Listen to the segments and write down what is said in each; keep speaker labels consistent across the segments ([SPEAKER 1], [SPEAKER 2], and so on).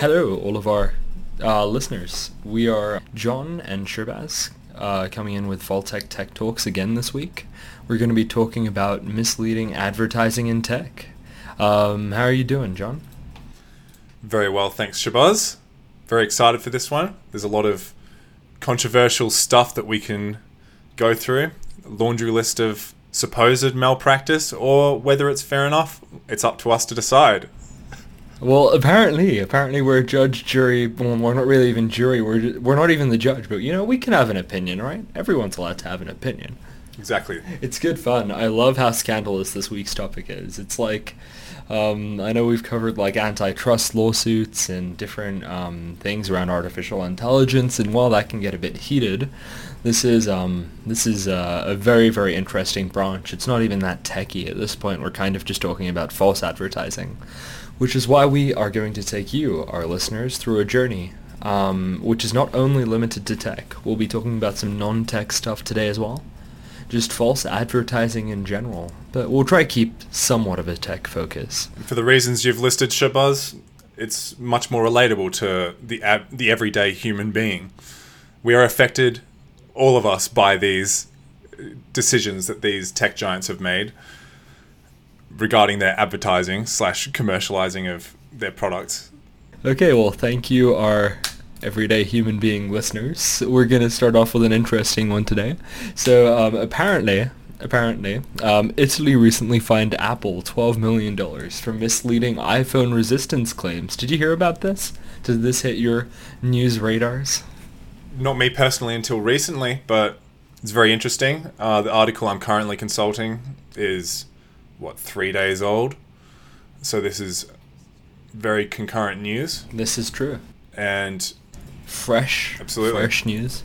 [SPEAKER 1] Hello, all of our uh, listeners. We are John and Sherbaz uh, coming in with Vaultec Tech Talks again this week. We're going to be talking about misleading advertising in tech. Um, how are you doing, John?
[SPEAKER 2] Very well, thanks, Shabazz. Very excited for this one. There's a lot of controversial stuff that we can go through. A laundry list of supposed malpractice, or whether it's fair enough, it's up to us to decide.
[SPEAKER 1] Well, apparently, apparently we're judge, jury. Well, we're not really even jury. We're we're not even the judge. But you know, we can have an opinion, right? Everyone's allowed to have an opinion.
[SPEAKER 2] Exactly.
[SPEAKER 1] It's good fun. I love how scandalous this week's topic is. It's like, um, I know we've covered like antitrust lawsuits and different um, things around artificial intelligence, and while that can get a bit heated, this is um, this is uh, a very very interesting branch. It's not even that techy at this point. We're kind of just talking about false advertising which is why we are going to take you, our listeners, through a journey, um, which is not only limited to tech. We'll be talking about some non-tech stuff today as well, just false advertising in general. But we'll try to keep somewhat of a tech focus.
[SPEAKER 2] For the reasons you've listed, Shabazz, it's much more relatable to the ab- the everyday human being. We are affected, all of us, by these decisions that these tech giants have made regarding their advertising slash commercializing of their products.
[SPEAKER 1] Okay, well, thank you, our everyday human being listeners. We're going to start off with an interesting one today. So, um, apparently, apparently, um, Italy recently fined Apple $12 million for misleading iPhone resistance claims. Did you hear about this? Did this hit your news radars?
[SPEAKER 2] Not me personally until recently, but it's very interesting. Uh, the article I'm currently consulting is what three days old. So this is very concurrent news.
[SPEAKER 1] This is true.
[SPEAKER 2] And
[SPEAKER 1] fresh,
[SPEAKER 2] absolutely
[SPEAKER 1] fresh news.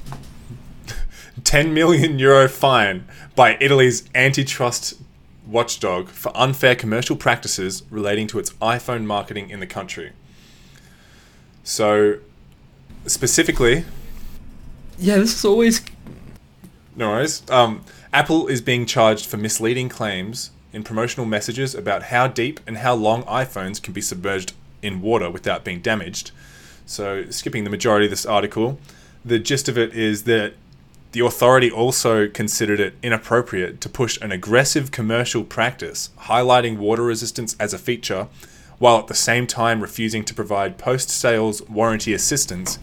[SPEAKER 2] 10 million euro fine by Italy's antitrust watchdog for unfair commercial practices relating to its iPhone marketing in the country. So, specifically,
[SPEAKER 1] yeah, this is always
[SPEAKER 2] no worries. Um, Apple is being charged for misleading claims in promotional messages about how deep and how long iPhones can be submerged in water without being damaged. So, skipping the majority of this article, the gist of it is that the authority also considered it inappropriate to push an aggressive commercial practice highlighting water resistance as a feature, while at the same time refusing to provide post sales warranty assistance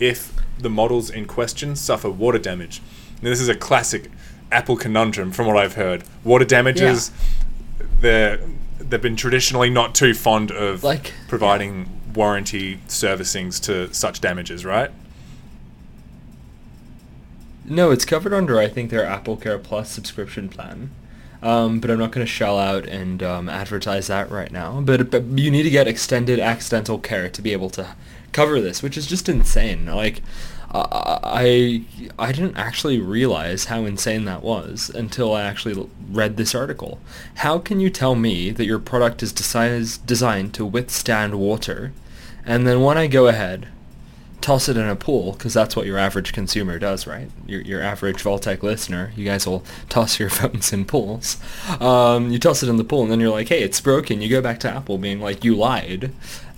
[SPEAKER 2] if the models in question suffer water damage. Now, this is a classic Apple conundrum from what I've heard. Water damages, yeah. they're they've been traditionally not too fond of
[SPEAKER 1] like
[SPEAKER 2] providing yeah. warranty servicings to such damages, right?
[SPEAKER 1] No, it's covered under I think their Apple Care Plus subscription plan. Um, but I'm not going to shell out and um, advertise that right now. But, but you need to get extended accidental care to be able to cover this, which is just insane. Like, I I didn't actually realize how insane that was until I actually read this article. How can you tell me that your product is designed to withstand water, and then when I go ahead, toss it in a pool, because that's what your average consumer does, right? Your, your average Vaultec listener, you guys will toss your phones in pools. Um, you toss it in the pool, and then you're like, hey, it's broken. You go back to Apple being like, you lied.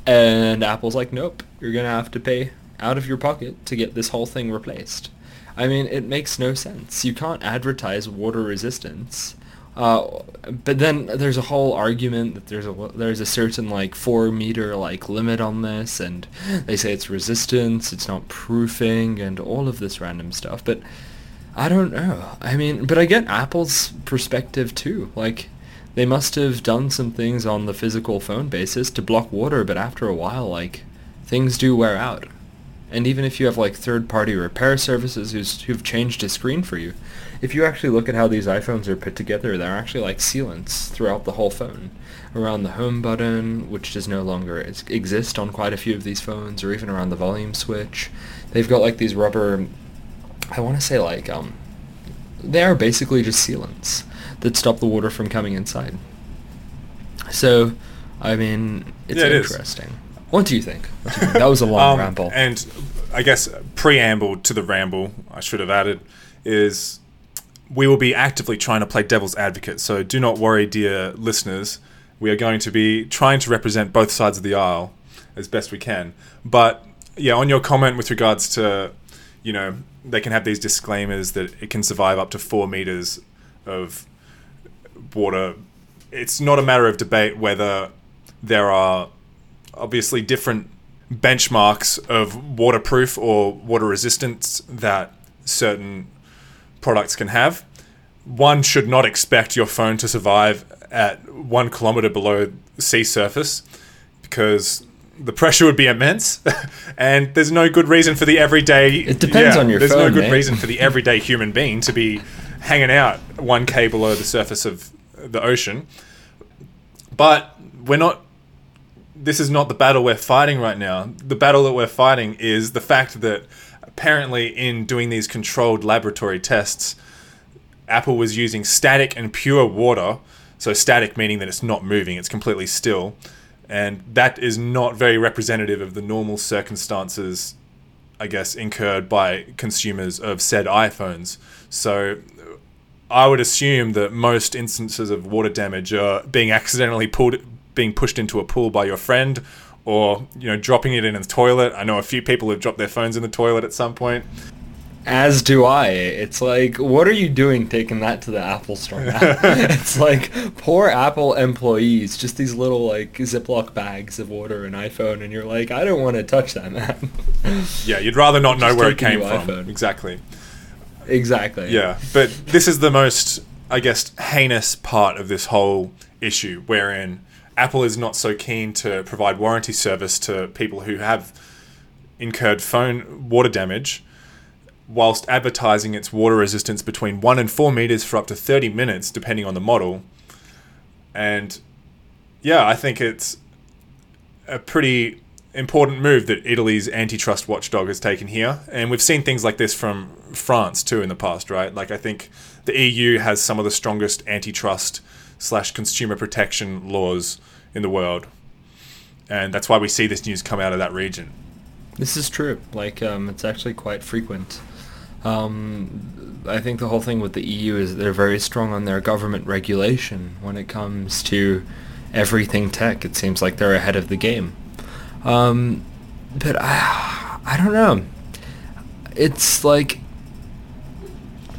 [SPEAKER 1] And Apple's like, nope, you're going to have to pay out of your pocket to get this whole thing replaced. I mean, it makes no sense. You can't advertise water resistance. Uh, but then there's a whole argument that there's a there's a certain like four meter like limit on this, and they say it's resistance, it's not proofing, and all of this random stuff. But I don't know. I mean, but I get Apple's perspective too. Like they must have done some things on the physical phone basis to block water, but after a while, like things do wear out. And even if you have like third-party repair services who've changed a screen for you, if you actually look at how these iPhones are put together, they're actually like sealants throughout the whole phone. Around the home button, which does no longer exist on quite a few of these phones, or even around the volume switch. They've got like these rubber, I want to say like, um, they are basically just sealants that stop the water from coming inside. So, I mean, it's
[SPEAKER 2] yeah, it
[SPEAKER 1] interesting. Is. What do you think? Do you think? That was a long um, ramble.
[SPEAKER 2] And I guess preamble to the ramble, I should have added, is we will be actively trying to play devil's advocate. So do not worry, dear listeners. We are going to be trying to represent both sides of the aisle. as best we can. But yeah, on your comment with regards to, you know, they can have these disclaimers that it can survive up to four meters of water. It's not a matter of debate whether there are obviously different benchmarks of waterproof or water resistance that certain products can have. One should not expect your phone to survive at one kilometer below sea surface because the pressure would be immense, and there's no good reason for the everyday.
[SPEAKER 1] It depends on your
[SPEAKER 2] There's
[SPEAKER 1] phone,
[SPEAKER 2] no good
[SPEAKER 1] mate.
[SPEAKER 2] reason for the everyday human being to be hanging out one k below the surface of the ocean. But we're not. This is not the battle we're fighting right now. The battle that we're fighting is the fact that apparently, in doing these controlled laboratory tests, Apple was using static and pure water. So static meaning that it's not moving, it's completely still. And that is not very representative of the normal circumstances, I guess, incurred by consumers of said iPhones. So I would assume that most instances of water damage are being accidentally pulled, being pushed into a pool by your friend, or you know, dropping it in the toilet. I know a few people have dropped their phones in the toilet at some point.
[SPEAKER 1] As do I. It's like, what are you doing taking that to the Apple store now? it's like poor Apple employees, just these little like Ziploc bags of water and iPhone, and you're like, I don't want to touch that, man.
[SPEAKER 2] Yeah, you'd rather not know
[SPEAKER 1] Just
[SPEAKER 2] where it came from.
[SPEAKER 1] iPhone.
[SPEAKER 2] Exactly.
[SPEAKER 1] exactly.
[SPEAKER 2] Yeah, but this is the most, I guess, heinous part of this whole issue, wherein Apple is not so keen to provide warranty service to people who have incurred phone water damage, whilst advertising its water resistance between 1 and 4 meters for up to 30 minutes, depending on the model. And yeah, I think it's a pretty important move that Italy's antitrust watchdog has taken here. And we've seen things like this from France too in the past, right? Like I think the EU has some of the strongest antitrust slash consumer protection laws in the world. And that's why we see this news come out of that region.
[SPEAKER 1] This is true. Like, um, it's actually quite frequent. Um, I think the whole thing with the EU is they're very strong on their government regulation when it comes to everything tech. It seems like they're ahead of the game. Um, but I, I don't know. It's like,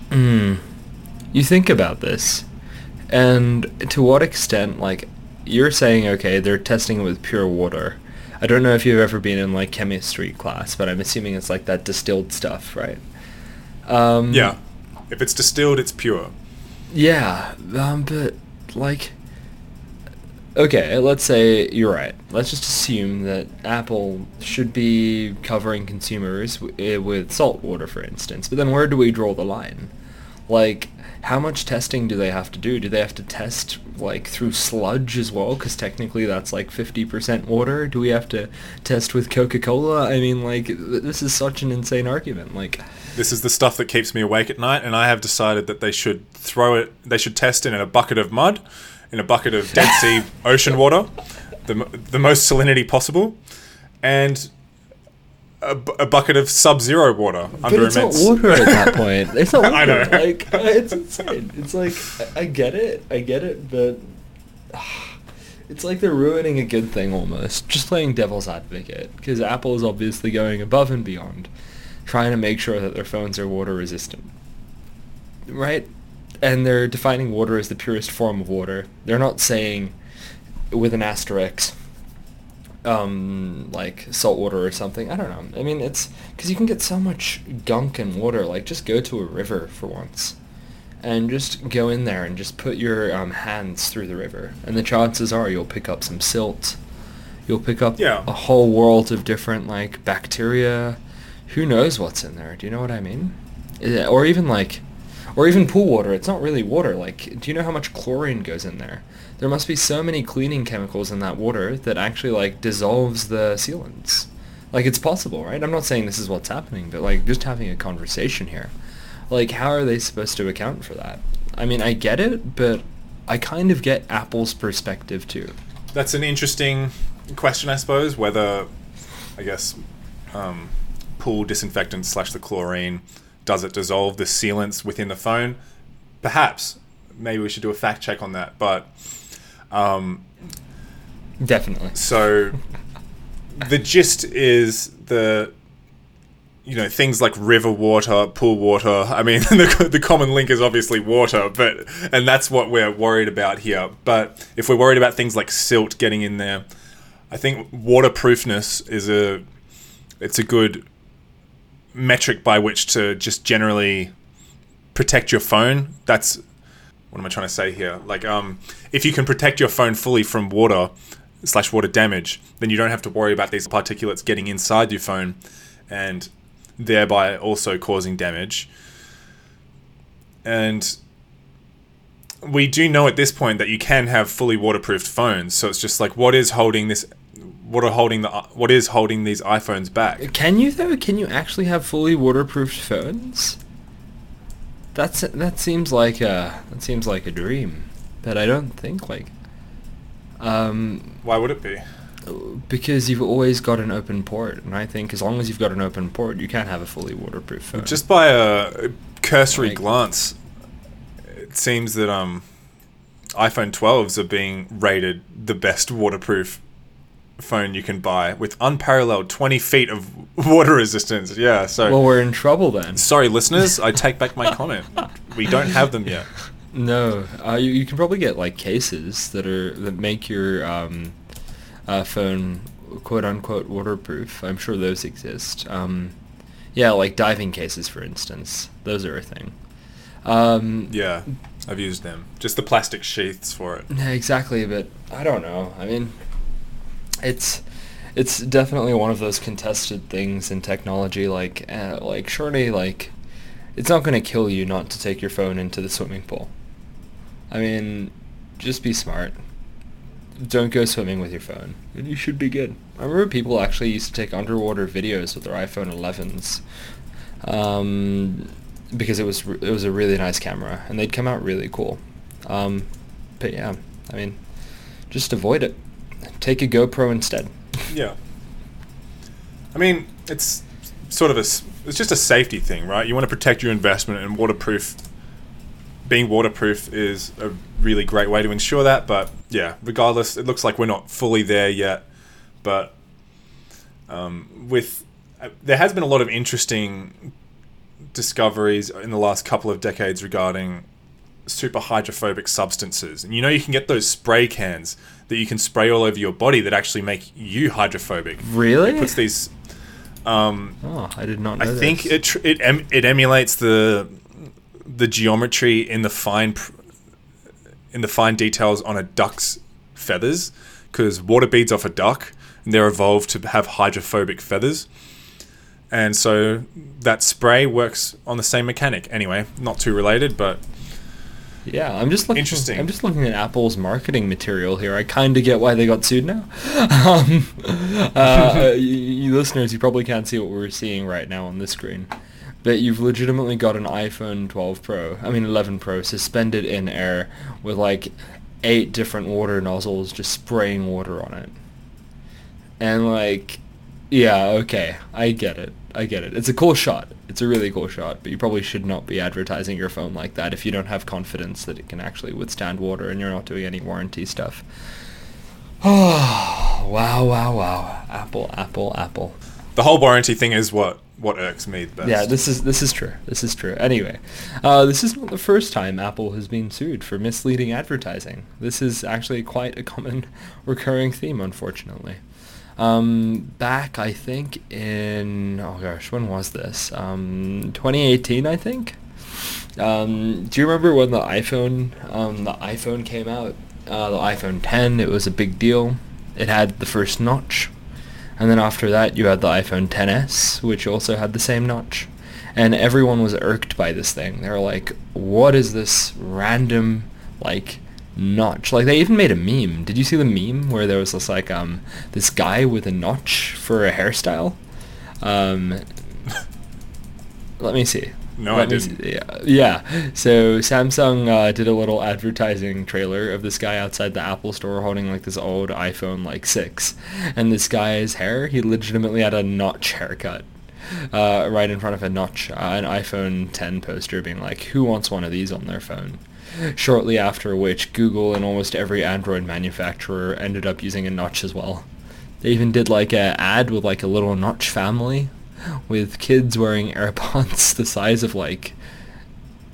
[SPEAKER 1] mm, you think about this, and to what extent, like, you're saying, okay, they're testing it with pure water. I don't know if you've ever been in like chemistry class, but I'm assuming it's like that distilled stuff, right? Um,
[SPEAKER 2] Yeah. If it's distilled, it's pure.
[SPEAKER 1] Yeah, um, but like, okay, let's say you're right. Let's just assume that Apple should be covering consumers w- eh, with salt water, for instance. But then where do we draw the line? Like, how much testing do they have to do? Do they have to test like through sludge as well? Because technically that's like 50% water. Do we have to test with Coca-Cola? I mean, like, th- this is such an insane argument. Like,
[SPEAKER 2] This is the stuff that keeps me awake at night, and I have decided that they should throw it. They should test it in a bucket of mud, in a bucket of Dead Sea ocean water, the the most salinity possible, and a, a bucket of sub-zero water
[SPEAKER 1] But
[SPEAKER 2] under
[SPEAKER 1] it's not water at that point. It's not water.
[SPEAKER 2] I know.
[SPEAKER 1] Like uh, it's insane. It's like I get it, I get it, but it's like they're ruining a good thing almost. Just playing devil's advocate because Apple is obviously going above and beyond, trying to make sure that their phones are water resistant, right? And they're defining water as the purest form of water. They're not saying with an asterisk um like salt water or something. I don't know. I mean, it's because you can get so much gunk in water. Like, just go to a river for once, and just go in there and just put your um, hands through the river, and the chances are you'll pick up some silt. You'll pick up
[SPEAKER 2] Yeah.
[SPEAKER 1] a whole world of different like bacteria. Who knows what's in there? Do you know what I mean? Or even like, or even pool water. It's not really water. Like, do you know how much chlorine goes in there? There must be so many cleaning chemicals in that water that actually like dissolves the sealants. Like it's possible, right? I'm not saying this is what's happening, but like just having a conversation here. Like how are they supposed to account for that? I mean, I get it, but I kind of get Apple's perspective too.
[SPEAKER 2] That's an interesting question, I suppose. Whether, I guess, um, pool disinfectant slash the chlorine does it dissolve the sealants within the phone? Perhaps. Maybe we should do a fact check on that. But um,
[SPEAKER 1] Definitely.
[SPEAKER 2] so the gist is the you know things like river water, pool water. I mean, the, the common link is obviously water, but and that's what we're worried about here. But if we're worried about things like silt getting in there, I think waterproofness is a it's a good metric by which to just generally protect your phone. That's what am I trying to say here? Like, um, if you can protect your phone fully from water slash water damage, then you don't have to worry about these particulates getting inside your phone and thereby also causing damage. And we do know at this point that you can have fully waterproofed phones. So it's just like, what is holding this? What are holding the? What is holding these iPhones back?
[SPEAKER 1] Can you though? Can you actually have fully waterproof phones? That's that seems like a that seems like a dream, but I don't think like. Um,
[SPEAKER 2] Why would it be?
[SPEAKER 1] because you've always got an open port, and I think as long as you've got an open port, you can't have a fully waterproof phone.
[SPEAKER 2] Just by a cursory
[SPEAKER 1] Like-
[SPEAKER 2] glance, it seems that um, iPhone 12s are being rated the best waterproof phone you can buy with unparalleled 20 feet of water resistance. Yeah, so
[SPEAKER 1] well, we're in trouble then.
[SPEAKER 2] sorry, listeners, I take back my comment. We don't have them yet.
[SPEAKER 1] No, uh, you, you can probably get like cases that are that make your um, uh, phone quote unquote waterproof. I'm sure those exist. Um, yeah, like diving cases, for instance. Those are a thing. Um,
[SPEAKER 2] Yeah, I've used them. Just the plastic sheaths for it.
[SPEAKER 1] Yeah, exactly, but I don't know. I mean, it's it's definitely one of those contested things in technology. Like, uh, like surely, like, it's not going to kill you not to take your phone into the swimming pool. I mean, just be smart. Don't go swimming with your phone, and you should be good. I remember people actually used to take underwater videos with their iPhone 11s, um, because it was it was a really nice camera, and they'd come out really cool. Um, but yeah, I mean, just avoid it. Take a GoPro instead.
[SPEAKER 2] Yeah. I mean, it's sort of a it's just a safety thing, right? You want to protect your investment and waterproof being waterproof is a really great way to ensure that, but yeah, regardless, it looks like we're not fully there yet, but um, with uh, there has been a lot of interesting discoveries in the last couple of decades regarding super hydrophobic substances. And you know you can get those spray cans that you can spray all over your body that actually make you hydrophobic.
[SPEAKER 1] Really?
[SPEAKER 2] It puts these um,
[SPEAKER 1] Oh, I did not know
[SPEAKER 2] I
[SPEAKER 1] this.
[SPEAKER 2] think it tr- it em- it emulates the the geometry in the fine pr- in the fine details on a duck's feathers because water beads off a duck and they're evolved to have hydrophobic feathers. And so that spray works on the same mechanic. Anyway, not too related, but
[SPEAKER 1] Yeah, I'm just looking.
[SPEAKER 2] Interesting.
[SPEAKER 1] I'm just looking at Apple's marketing material here. I kind of get why they got sued now. um, uh, you, you listeners, you probably can't see what we're seeing right now on this screen, but you've legitimately got an iPhone 12 Pro, I mean 11 Pro, suspended in air with like eight different water nozzles just spraying water on it, and like, yeah, okay, I get it. I get it. It's a cool shot. It's a really cool shot, but you probably should not be advertising your phone like that if you don't have confidence that it can actually withstand water and you're not doing any warranty stuff. Oh, wow, wow, wow. Apple, Apple, Apple.
[SPEAKER 2] the whole warranty thing is what what irks me the best.
[SPEAKER 1] Yeah, this is this is true. This is true. Anyway, uh, this is not the first time Apple has been sued for misleading advertising. This is actually quite a common recurring theme, unfortunately. Um, back, I think in oh gosh, when was this? Um, 2018, I think. Um, do you remember when the iPhone um, the iPhone came out? Uh, the iPhone 10. It was a big deal. It had the first notch. And then after that, you had the iPhone 10s, which also had the same notch. And everyone was irked by this thing. They were like, what is this random, like, notch? Like, they even made a meme. Did you see the meme where there was this, like, um, this guy with a notch for a hairstyle? Um, let me see.
[SPEAKER 2] No,
[SPEAKER 1] Let
[SPEAKER 2] I didn't.
[SPEAKER 1] see. Yeah, yeah. So Samsung uh, did a little advertising trailer of this guy outside the Apple store holding like this old iPhone like six, and this guy's hair he legitimately had a notch haircut. Uh, right in front of a notch, uh, an iPhone 10 poster being like, who wants one of these on their phone? Shortly after which, Google and almost every Android manufacturer ended up using a notch as well They even did like a ad with like a little notch family with kids wearing AirPods the size of like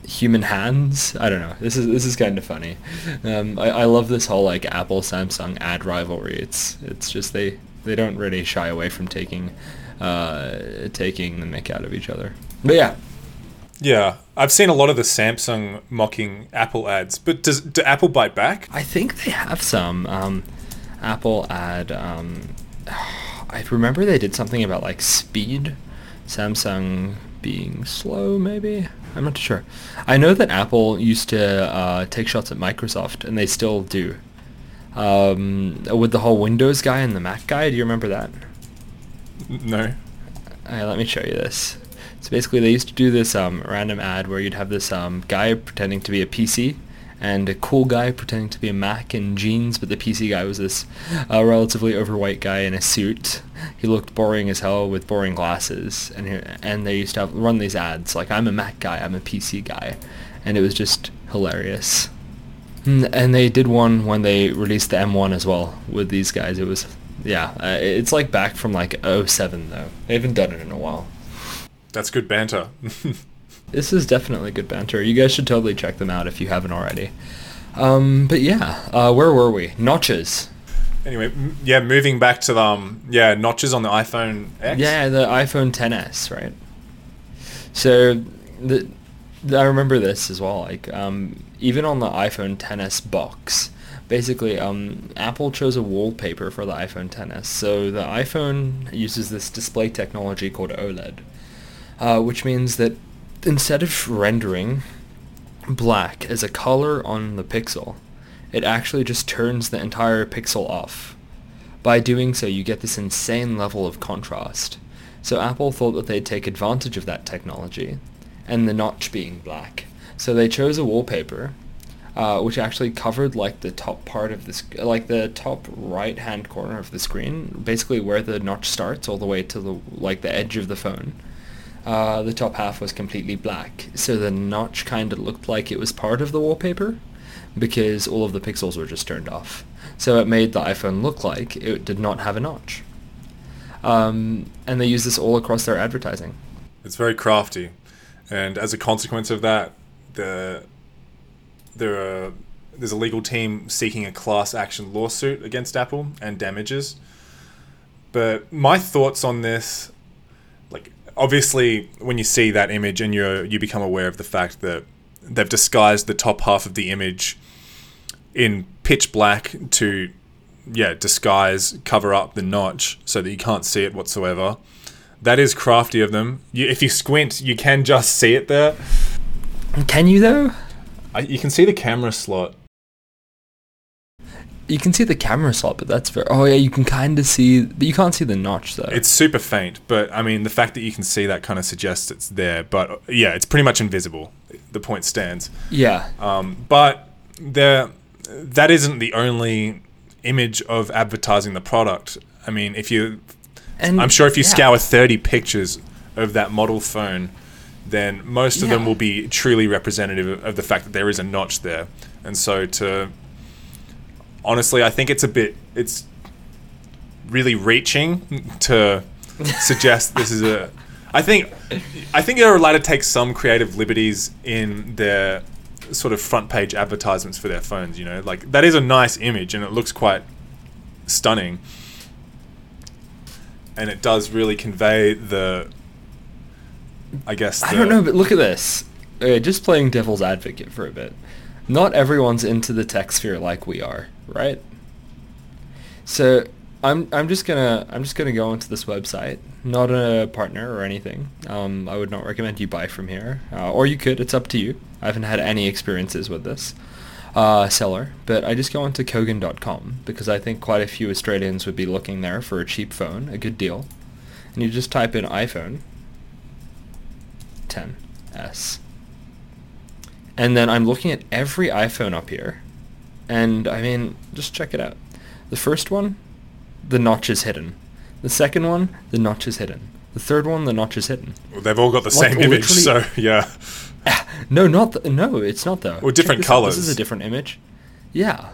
[SPEAKER 1] human hands. I don't know. This is this is kind of funny. Um, I, I love this whole like Apple Samsung ad rivalry. It's it's just they they don't really shy away from taking uh, taking the mick out of each other. But yeah,
[SPEAKER 2] Yeah, I've seen a lot of the Samsung mocking Apple ads, but does do Apple bite back?
[SPEAKER 1] I think they have some um, Apple ad. Um, I remember they did something about like speed, Samsung being slow. Maybe I'm not sure. I know that Apple used to uh, take shots at Microsoft, and they still do. Um, with the whole Windows guy and the Mac guy, do you remember that?
[SPEAKER 2] No.
[SPEAKER 1] Uh, let me show you this. So basically, they used to do this um, random ad where you'd have this um, guy pretending to be a PC and a cool guy pretending to be a Mac in jeans, but the PC guy was this uh, relatively overweight guy in a suit. He looked boring as hell with boring glasses, and he, and they used to have, run these ads like I'm a Mac guy, I'm a PC guy, and it was just hilarious. Mm, And they did one when they released the M1 as well with these guys. It was yeah, uh, it's like back from like 07 though. They haven't done it in a while.
[SPEAKER 2] That's good banter.
[SPEAKER 1] This is definitely good banter. You guys should totally check them out if you haven't already. Um, but yeah, uh, where were we? Notches.
[SPEAKER 2] anyway, m- yeah, moving back to the um, yeah notches on the iPhone X.
[SPEAKER 1] Yeah, the iPhone 10s, right? So, the, the I remember this as well. Like, um, even on the iPhone 10s box, basically, um, Apple chose a wallpaper for the iPhone 10s. So the iPhone uses this display technology called OLED, uh, which means that instead of rendering black as a color on the pixel, it actually just turns the entire pixel off. By doing so, you get this insane level of contrast. So Apple thought that they'd take advantage of that technology, and the notch being black. So they chose a wallpaper, uh, which actually covered like the top part of the sc- like the top right hand corner of the screen, basically where the notch starts, all the way to the like the edge of the phone. Uh, the top half was completely black, so the notch kind of looked like it was part of the wallpaper, because all of the pixels were just turned off. So it made the iPhone look like it did not have a notch. Um, and they use this all across their advertising.
[SPEAKER 2] It's very crafty, and as a consequence of that, the there are there's a legal team seeking a class action lawsuit against Apple and damages. But my thoughts on this, obviously, when you see that image and you you become aware of the fact that they've disguised the top half of the image in pitch black to yeah disguise cover up the notch so that you can't see it whatsoever. That is crafty of them. You, if you squint you can just see it there.
[SPEAKER 1] Can you though?
[SPEAKER 2] I, you can see the camera slot
[SPEAKER 1] You can see the camera slot, but that's very. Oh yeah, you can kind of see, but you can't see the notch though.
[SPEAKER 2] it's super faint but i mean the fact that you can see that kind of suggests it's there but yeah it's pretty much invisible the point stands
[SPEAKER 1] yeah.
[SPEAKER 2] Um, but there, that isn't the only image of advertising the product. I mean, if you,
[SPEAKER 1] And
[SPEAKER 2] I'm sure if you
[SPEAKER 1] yeah.
[SPEAKER 2] scour 30 pictures of that model phone, then most of them will be truly representative of the fact that there is a notch there. And so to, honestly, I think it's a bit, it's really reaching to suggest this is a. I think, I think they're allowed to take some creative liberties in their sort of front page advertisements for their phones. You know, like that is a nice image and it looks quite stunning, and it does really convey the. I guess
[SPEAKER 1] I don't know, but look at this. Okay, just playing devil's advocate for a bit. Not everyone's into the tech sphere like we are, right? So I'm I'm just gonna I'm just gonna go onto this website. Not a partner or anything. Um, I would not recommend you buy from here, uh, or you could. It's up to you. I haven't had any experiences with this uh, seller, but I just go onto Kogan.com because I think quite a few Australians would be looking there for a cheap phone, a good deal, and you just type in iPhone 10s. And then I'm looking at every iPhone up here. And I mean, just check it out. The first one, the notch is hidden. The second one, the notch is hidden. The third one, the notch is hidden.
[SPEAKER 2] Well, they've all got the
[SPEAKER 1] Like,
[SPEAKER 2] same image, so yeah.
[SPEAKER 1] no, not the, no, it's not though.
[SPEAKER 2] Well, different
[SPEAKER 1] this out. This is a different image. Yeah.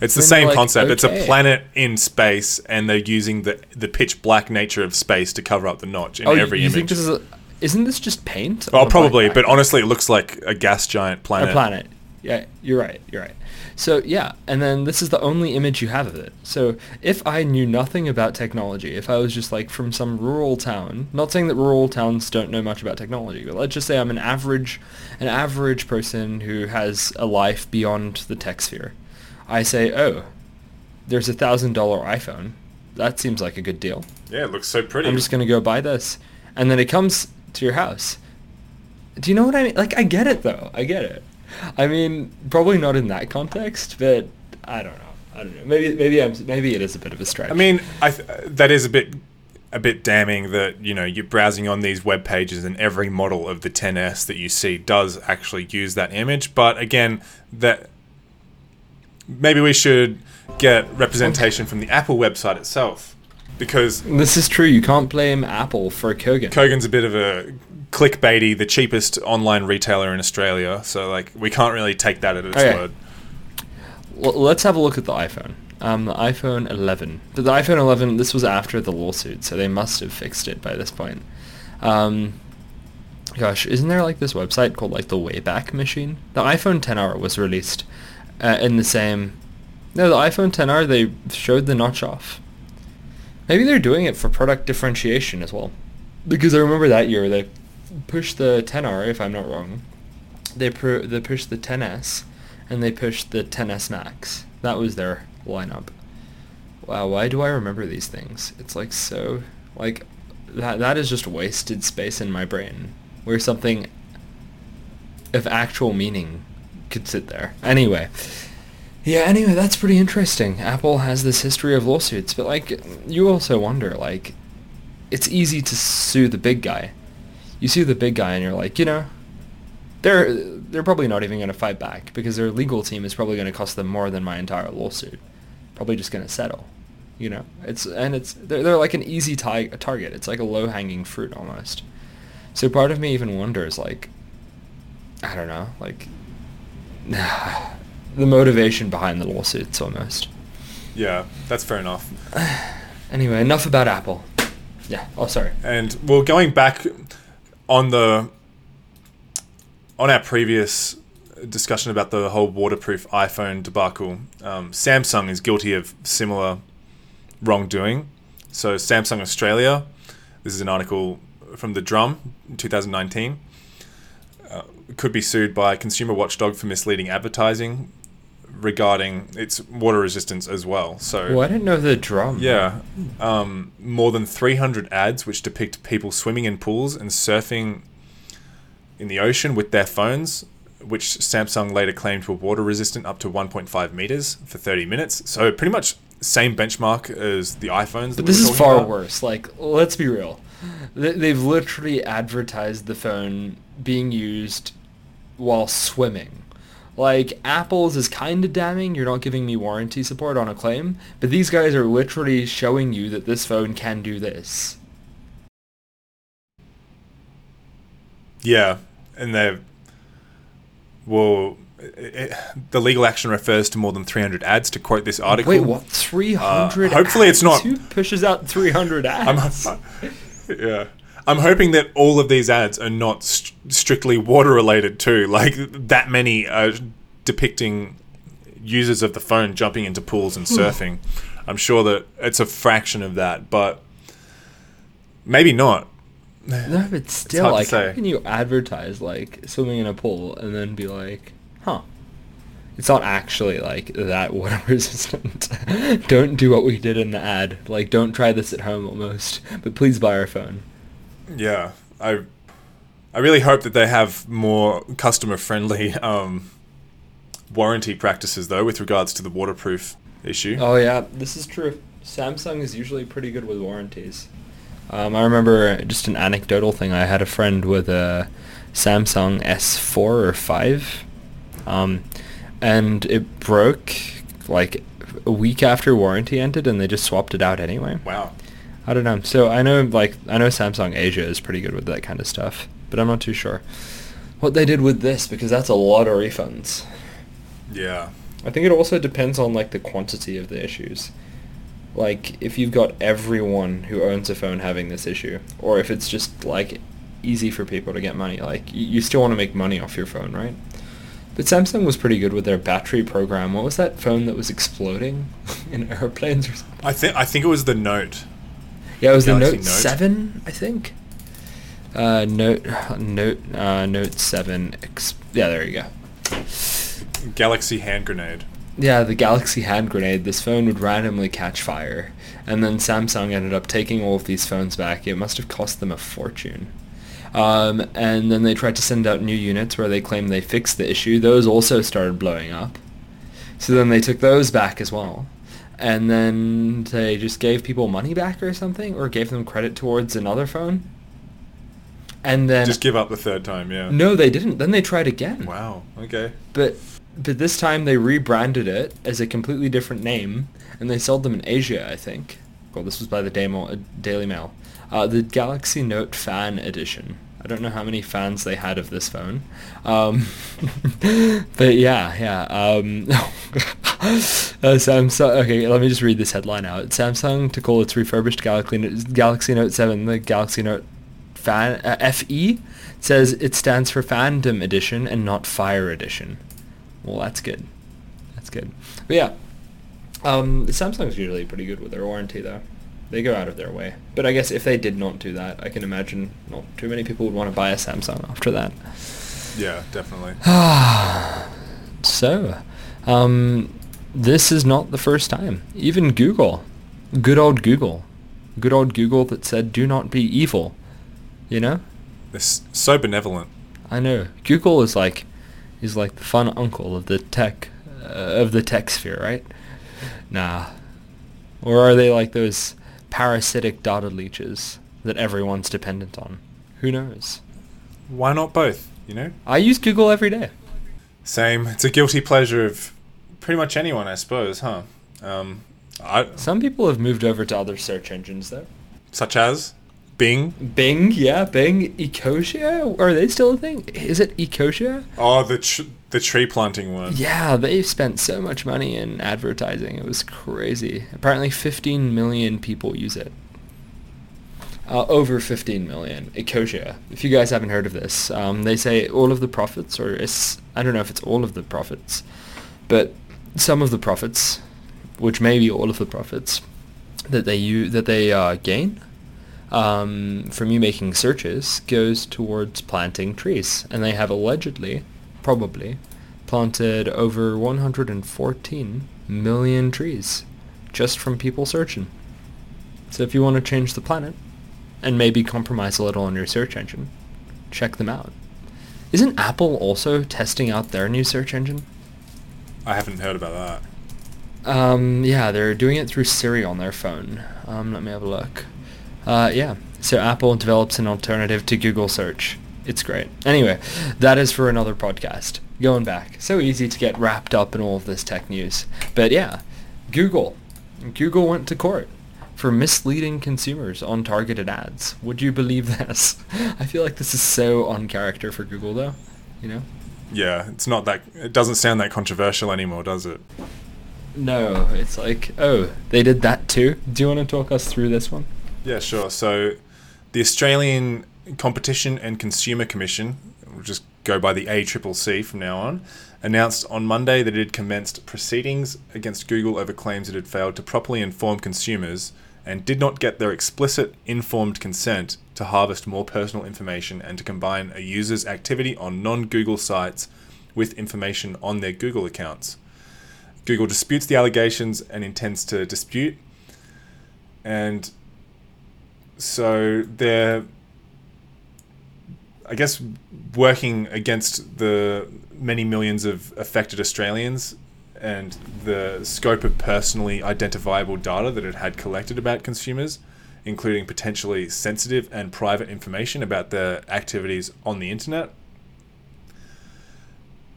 [SPEAKER 2] It's the same
[SPEAKER 1] like,
[SPEAKER 2] concept. It's a planet in space, and they're using the the pitch black nature of space to cover up the notch in
[SPEAKER 1] Oh,
[SPEAKER 2] every
[SPEAKER 1] you
[SPEAKER 2] image.
[SPEAKER 1] think this is? A, isn't this just paint?
[SPEAKER 2] well,
[SPEAKER 1] oh,
[SPEAKER 2] probably, but honestly, it looks like a gas giant planet.
[SPEAKER 1] a planet. Yeah, you're right. You're right. So yeah, and then this is the only image you have of it. So if I knew nothing about technology, if I was just like from some rural town, not saying that rural towns don't know much about technology, but let's just say I'm an average, an average person who has a life beyond the tech sphere. I say, oh, there's a thousand dollar iPhone. That seems like a good deal.
[SPEAKER 2] Yeah, it looks so pretty.
[SPEAKER 1] I'm just gonna go buy this, and then it comes to your house. Do you know what I mean? Like, I get it though. I get it. I mean, probably not in that context, but I don't know. I don't know. Maybe maybe I'm maybe it is a bit of a stretch.
[SPEAKER 2] I mean, I th- that is a bit a bit damning that you know you're browsing on these web pages and every model of the 10s that you see does actually use that image. But again, that maybe we should get representation from the Apple website itself because
[SPEAKER 1] this is true. You can't blame Apple for Kogan.
[SPEAKER 2] Kogan's a bit of a clickbaity, the cheapest online retailer in Australia. So like we can't really take that at its
[SPEAKER 1] Okay.
[SPEAKER 2] word.
[SPEAKER 1] Well, let's have a look at the iPhone. Um, the iPhone 11. But the iPhone 11, this was after the lawsuit, so they must have fixed it by this point. Um, gosh, isn't there like this website called like the Wayback Machine? The iPhone 10R was released uh, in the same. No, the iPhone 10R they showed the notch off. Maybe they're doing it for product differentiation as well, because I remember that year they pushed the 10R, if I'm not wrong. They pr- they pushed the 10s, and they pushed the 10s Max. That was their lineup. Wow, why do I remember these things? It's like so like that that is just wasted space in my brain where something of actual meaning could sit there. Anyway, yeah, anyway, that's pretty interesting. Apple has this history of lawsuits, but like you also wonder like it's easy to sue the big guy. You sue the big guy and you're like, you know, they're they're probably not even going to fight back because their legal team is probably going to cost them more than my entire lawsuit. Probably just going to settle. You know, it's and it's they're, they're like an easy ti- target. It's like a low hanging fruit almost. So part of me even wonders like I don't know, like the motivation behind the lawsuits almost.
[SPEAKER 2] Yeah, that's fair enough.
[SPEAKER 1] Anyway, enough about Apple. Yeah. Oh, sorry.
[SPEAKER 2] And well, going back on the on our previous discussion about the whole waterproof iPhone debacle, um, Samsung is guilty of similar wrongdoing. So Samsung Australia, this is an article from the Drum, in 2019, uh, could be sued by consumer watchdog for misleading advertising regarding its water resistance as well. So
[SPEAKER 1] Well, I didn't know the drum.
[SPEAKER 2] yeah, um, more than 300 ads which depict people swimming in pools and surfing in the ocean with their phones, which Samsung later claimed were water resistant up to 1.5 meters for 30 minutes. So pretty much same benchmark as the iPhones. that
[SPEAKER 1] But this is far
[SPEAKER 2] about.
[SPEAKER 1] worse. Like, let's be real. They've literally advertised the phone being used while swimming. Like, Apple's is kind of damning. You're not giving me warranty support on a claim. But these guys are literally showing you that this phone can do this.
[SPEAKER 2] Yeah, and they've well, it, it, the legal action refers to more than 300 ads to quote this article.
[SPEAKER 1] Wait, what? 300
[SPEAKER 2] Uh, hopefully it's not-
[SPEAKER 1] Who pushes out 300 ads?
[SPEAKER 2] I'm, yeah. I'm hoping that all of these ads are not st- strictly water related too. Like that many are depicting users of the phone jumping into pools and hmm. surfing. I'm sure that it's a fraction of that, but maybe not.
[SPEAKER 1] No, but still, like, how can you advertise like swimming in a pool and then be like, huh? It's not actually like that water resistant. don't do what we did in the ad. Like, don't try this at home almost. But please buy our phone.
[SPEAKER 2] Yeah, I I really hope that they have more customer friendly um, warranty practices though with regards to the waterproof issue.
[SPEAKER 1] Oh yeah, this is true. Samsung is usually pretty good with warranties. Um, I remember just an anecdotal thing. I had a friend with a Samsung S4 or 5, um, and it broke like a week after warranty ended, and they just swapped it out anyway.
[SPEAKER 2] Wow.
[SPEAKER 1] I don't know. So I know like I know Samsung Asia is pretty good with that kind of stuff, but I'm not too sure what they did with this because that's a lot of refunds.
[SPEAKER 2] Yeah.
[SPEAKER 1] I think it also depends on like the quantity of the issues. Like if you've got everyone who owns a phone having this issue, or if it's just like easy for people to get money, like you, you still want to make money off your phone, right? But Samsung was pretty good with their battery program. What was that phone that was exploding in airplanes or something?
[SPEAKER 2] I think I think it was the Note.
[SPEAKER 1] Yeah, it was the Note,
[SPEAKER 2] Note.
[SPEAKER 1] 7, I think. Uh, Note, Note, uh, Note 7. Ex- yeah, there you go.
[SPEAKER 2] Galaxy hand grenade.
[SPEAKER 1] Yeah, the Galaxy hand grenade. This phone would randomly catch fire, and then Samsung ended up taking all of these phones back. It must have cost them a fortune. Um, and then they tried to send out new units where they claimed they fixed the issue. Those also started blowing up. So then they took those back as well. And then they just gave people money back or something, or gave them credit towards another phone. And then
[SPEAKER 2] Just give up the third time, yeah.
[SPEAKER 1] no, they didn't. Then they tried again.
[SPEAKER 2] Wow. Okay.
[SPEAKER 1] But but this time they rebranded it as a completely different name, and they sold them in Asia, I think. Well, this was by the uh, Daily Mail. Uh, the Galaxy Note Fan Edition. I don't know how many fans they had of this phone, um, but yeah, yeah. Um, uh, Samsung. Okay, let me just read this headline out. Samsung to call its refurbished Galaxy Galaxy Note 7 the Galaxy Note Fan uh, FE says it stands for Fandom Edition and not Fire Edition. Well, that's good. That's good. But yeah, um, Samsung's usually pretty good with their warranty though. They go out of their way. But I guess if they did not do that, I can imagine not too many people would want to buy a Samsung after that.
[SPEAKER 2] Yeah, definitely.
[SPEAKER 1] so, um, this is not the first time. Even Google, good old Google, good old Google that said, "Do not be evil," you know.
[SPEAKER 2] They're so benevolent.
[SPEAKER 1] I know. Google is like is like the fun uncle of the tech uh, of the tech sphere, right? Nah. Or are they like those parasitic data leeches that everyone's dependent on? Who knows?
[SPEAKER 2] Why not both? You know.
[SPEAKER 1] I use Google every day.
[SPEAKER 2] Same. It's a guilty pleasure of pretty much anyone, I suppose, huh? Um, I,
[SPEAKER 1] Some people have moved over to other search engines though.
[SPEAKER 2] such as Bing.
[SPEAKER 1] Bing, yeah, Bing, Ecosia, are they still a thing? Is it Ecosia?
[SPEAKER 2] Oh, the tr- the tree planting one.
[SPEAKER 1] Yeah, they've spent so much money in advertising. It was crazy. Apparently 15 million people use it. Uh, over 15 million. Ecosia. If you guys haven't heard of this, um, they say all of the profits, or it's, I don't know if it's all of the profits, but some of the profits, which may be all of the profits, that they that they uh, gain um, from you making searches goes towards planting trees, and they have allegedly, probably, planted over 114 million trees just from people searching. So if you want to change the planet and maybe compromise a little on your search engine, check them out. Isn't Apple also testing out their new search engine?
[SPEAKER 2] I haven't heard about that.
[SPEAKER 1] Um, yeah, they're doing it through Siri on their phone. Um, let me have a look. Uh, yeah, so Apple develops an alternative to Google search. It's great. Anyway, that is for another podcast. Going back. So easy to get wrapped up in all of this tech news. But yeah, Google. Google went to court for misleading consumers on targeted ads. Would you believe this? I feel like this is so on character for Google though, you know?
[SPEAKER 2] Yeah, it's not that. It doesn't sound that controversial anymore, does it?
[SPEAKER 1] No, it's like, oh, they did that too? Do you want to talk us through this one?
[SPEAKER 2] Yeah, sure. So, the Australian Competition and Consumer Commission, we'll just go by the ACCC from now on, announced on Monday that it had commenced proceedings against Google over claims it had failed to properly inform consumers and did not get their explicit informed consent to harvest more personal information and to combine a user's activity on non Google sites with information on their Google accounts. Google disputes the allegations and intends to dispute. And so they're, I guess, working against the many millions of affected Australians and the scope of personally identifiable data that it had collected about consumers, including potentially sensitive and private information about their activities on the internet.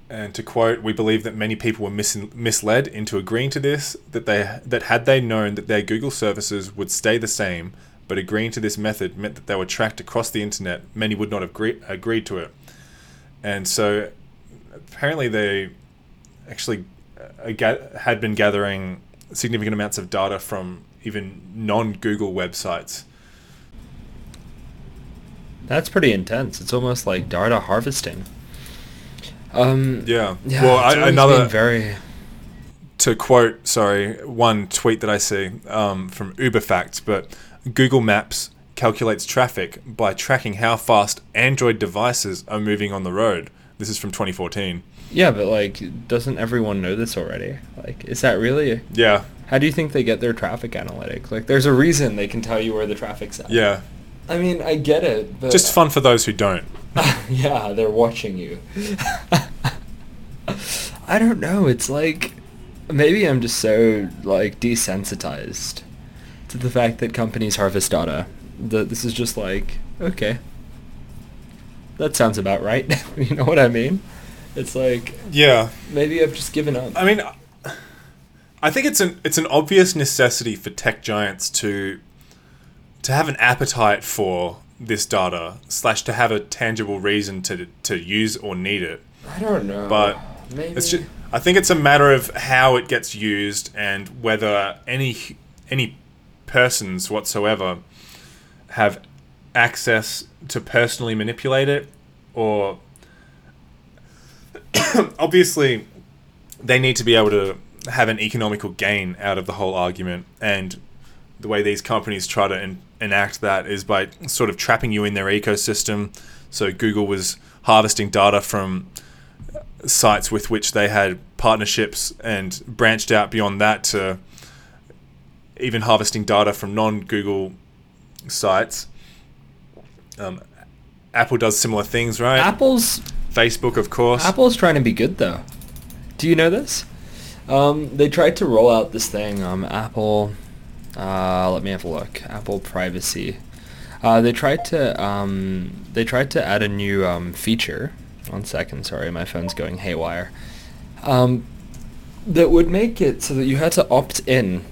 [SPEAKER 2] And to quote, we believe that many people were mis- misled into agreeing to this, that they that had they known that their Google services would stay the same, but agreeing to this method meant that they were tracked across the internet, many would not have gre- agreed to it. And so apparently they actually uh, had been gathering significant amounts of data from even non-Google websites.
[SPEAKER 1] That's pretty intense. It's almost like data harvesting. Um,
[SPEAKER 2] Yeah.
[SPEAKER 1] yeah.
[SPEAKER 2] well, I, another
[SPEAKER 1] very.
[SPEAKER 2] to quote, sorry, one tweet that I see um, from UberFacts, but Google Maps calculates traffic by tracking how fast Android devices are moving on the road. This is from 2014.
[SPEAKER 1] Yeah, but like, doesn't everyone know this already? Like, is that really?
[SPEAKER 2] Yeah,
[SPEAKER 1] How do you think they get their traffic analytic? Like, there's a reason they can tell you where the traffic's at.
[SPEAKER 2] yeah.
[SPEAKER 1] I mean, I get it, but
[SPEAKER 2] Just fun for those who don't.
[SPEAKER 1] yeah, they're watching you. I don't know. It's like maybe I'm just so like desensitized to the fact that companies harvest data. That this is just like okay, that sounds about right. you know what I mean? It's like
[SPEAKER 2] Yeah.
[SPEAKER 1] maybe I've just given up.
[SPEAKER 2] I mean, I think it's an it's an obvious necessity for tech giants to to have an appetite for this data slash to have a tangible reason to to use or need it.
[SPEAKER 1] I don't know.
[SPEAKER 2] But
[SPEAKER 1] maybe
[SPEAKER 2] It's just, I think it's a matter of how it gets used and whether any any persons whatsoever have access to personally manipulate it or obviously they need to be able to have an economical gain out of the whole argument. And the way these companies try to en- enact that is by sort of trapping you in their ecosystem. So Google was harvesting data from sites with which they had partnerships and branched out beyond that to even harvesting data from non-Google sites. Um, Apple does similar things, right?
[SPEAKER 1] Apple's
[SPEAKER 2] Facebook, of course.
[SPEAKER 1] Apple's trying to be good though. Do you know this? Um, they tried to roll out this thing. Um, Apple. Uh, let me have a look. Apple privacy. Uh, they tried to. Um, they tried to add a new um, feature. One second, sorry, my phone's going haywire. Um, that would make it so that you had to opt in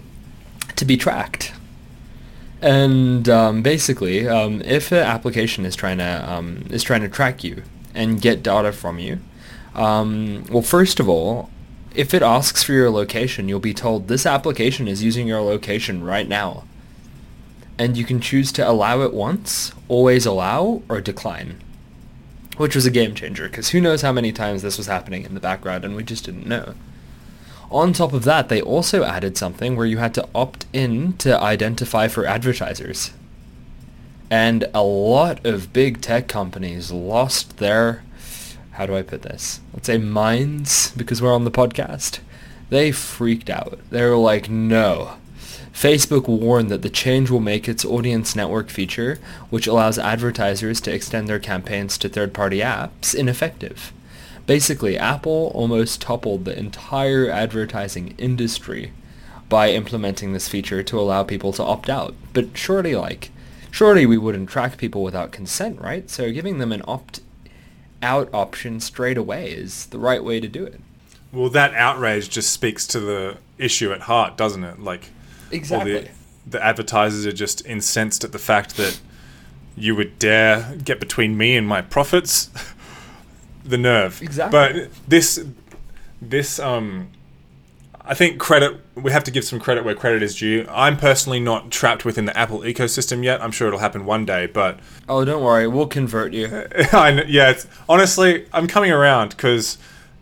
[SPEAKER 1] to be tracked. And um, basically, um, if an application is trying to um, is trying to track you and get data from you, um, well, first of all, if it asks for your location, you'll be told this application is using your location right now, and you can choose to allow it once, always allow, or decline, which was a game changer because who knows how many times this was happening in the background and we just didn't know. On top of that, they also added something where you had to opt in to identify for advertisers. And a lot of big tech companies lost their, how do I put this? Let's say minds, because we're on the podcast. They freaked out. They were like, no. Facebook warned that the change will make its audience network feature, which allows advertisers to extend their campaigns to third-party apps, ineffective. Basically, Apple almost toppled the entire advertising industry by implementing this feature to allow people to opt out. But surely, like, surely we wouldn't track people without consent, right? So giving them an opt-out option straight away is the right way to do it.
[SPEAKER 2] well, that outrage just speaks to the issue at heart, doesn't it? Like, all the, the advertisers are just incensed at the fact that you would dare get between me and my profits. the nerve.
[SPEAKER 1] Exactly.
[SPEAKER 2] But this, this, um, I think credit. We have to give some credit where credit is due. I'm personally not trapped within the Apple ecosystem yet. I'm sure it'll happen one day, but
[SPEAKER 1] Oh, don't worry, we'll convert you.
[SPEAKER 2] I yeah, it's, honestly, I'm coming around because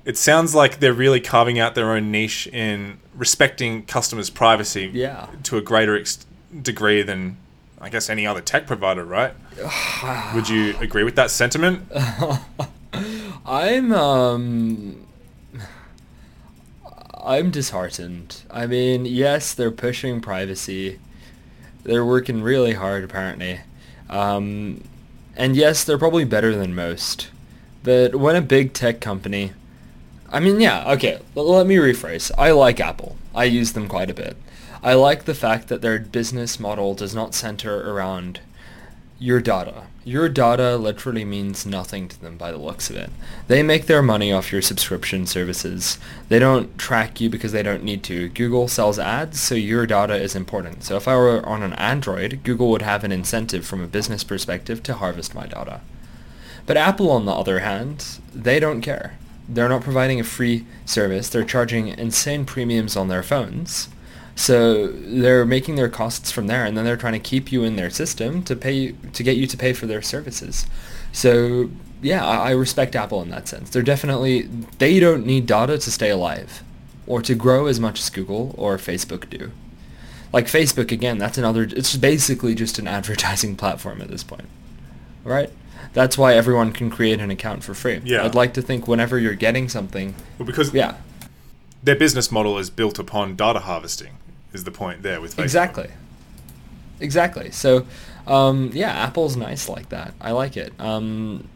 [SPEAKER 2] it sounds like they're really carving out their own niche in respecting customers' privacy
[SPEAKER 1] Yeah.
[SPEAKER 2] to a greater ex- degree than, I guess, any other tech provider, right? Would you agree with that sentiment?
[SPEAKER 1] I'm um I'm disheartened. I mean, yes, they're pushing privacy. They're working really hard apparently. Um and yes, they're probably better than most. But when a big tech company I mean, yeah, okay, let me rephrase. I like Apple. I use them quite a bit. I like the fact that their business model does not center around your data. Your data literally means nothing to them by the looks of it. They make their money off your subscription services. They don't track you because they don't need to. Google sells ads, so your data is important. So if I were on an Android, Google would have an incentive from a business perspective to harvest my data. But Apple, on the other hand, they don't care. They're not providing a free service. They're charging insane premiums on their phones. So they're making their costs from there, and then they're trying to keep you in their system to pay you, to get you to pay for their services. So yeah, I, I respect Apple in that sense. They're definitely they don't need data to stay alive, or to grow as much as Google or Facebook do. Like Facebook again, that's another. It's basically just an advertising platform at this point, right? That's why everyone can create an account for free.
[SPEAKER 2] Yeah.
[SPEAKER 1] I'd like to think whenever you're getting something,
[SPEAKER 2] Well, because
[SPEAKER 1] yeah,
[SPEAKER 2] their business model is built upon data harvesting. Is the point there with Facebook?
[SPEAKER 1] Exactly. Exactly. So, um, yeah, Apple's nice like that. I like it. Um,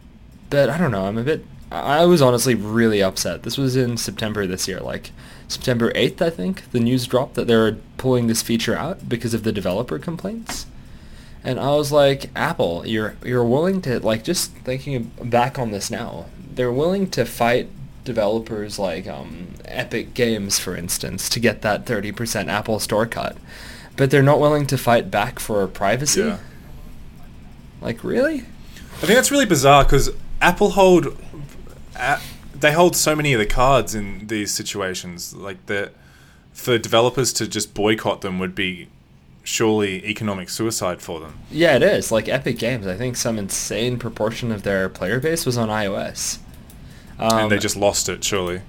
[SPEAKER 1] but I don't know. I'm a bit. I was honestly really upset. This was in September this year, like September 8th, I think. The news dropped that they're pulling this feature out because of the developer complaints. And I was like, Apple, you're you're willing to like just thinking back on this now. They're willing to fight developers like um, Epic Games, for instance, to get that 30% Apple Store cut, but they're not willing to fight back for privacy.
[SPEAKER 2] Yeah.
[SPEAKER 1] Like really?
[SPEAKER 2] I think that's really bizarre because Apple hold, they hold so many of the cards in these situations. Like that, for developers to just boycott them would be surely economic suicide for them.
[SPEAKER 1] Yeah, it is. Like Epic Games, I think some insane proportion of their player base was on iOS. Um,
[SPEAKER 2] and they just lost it, surely.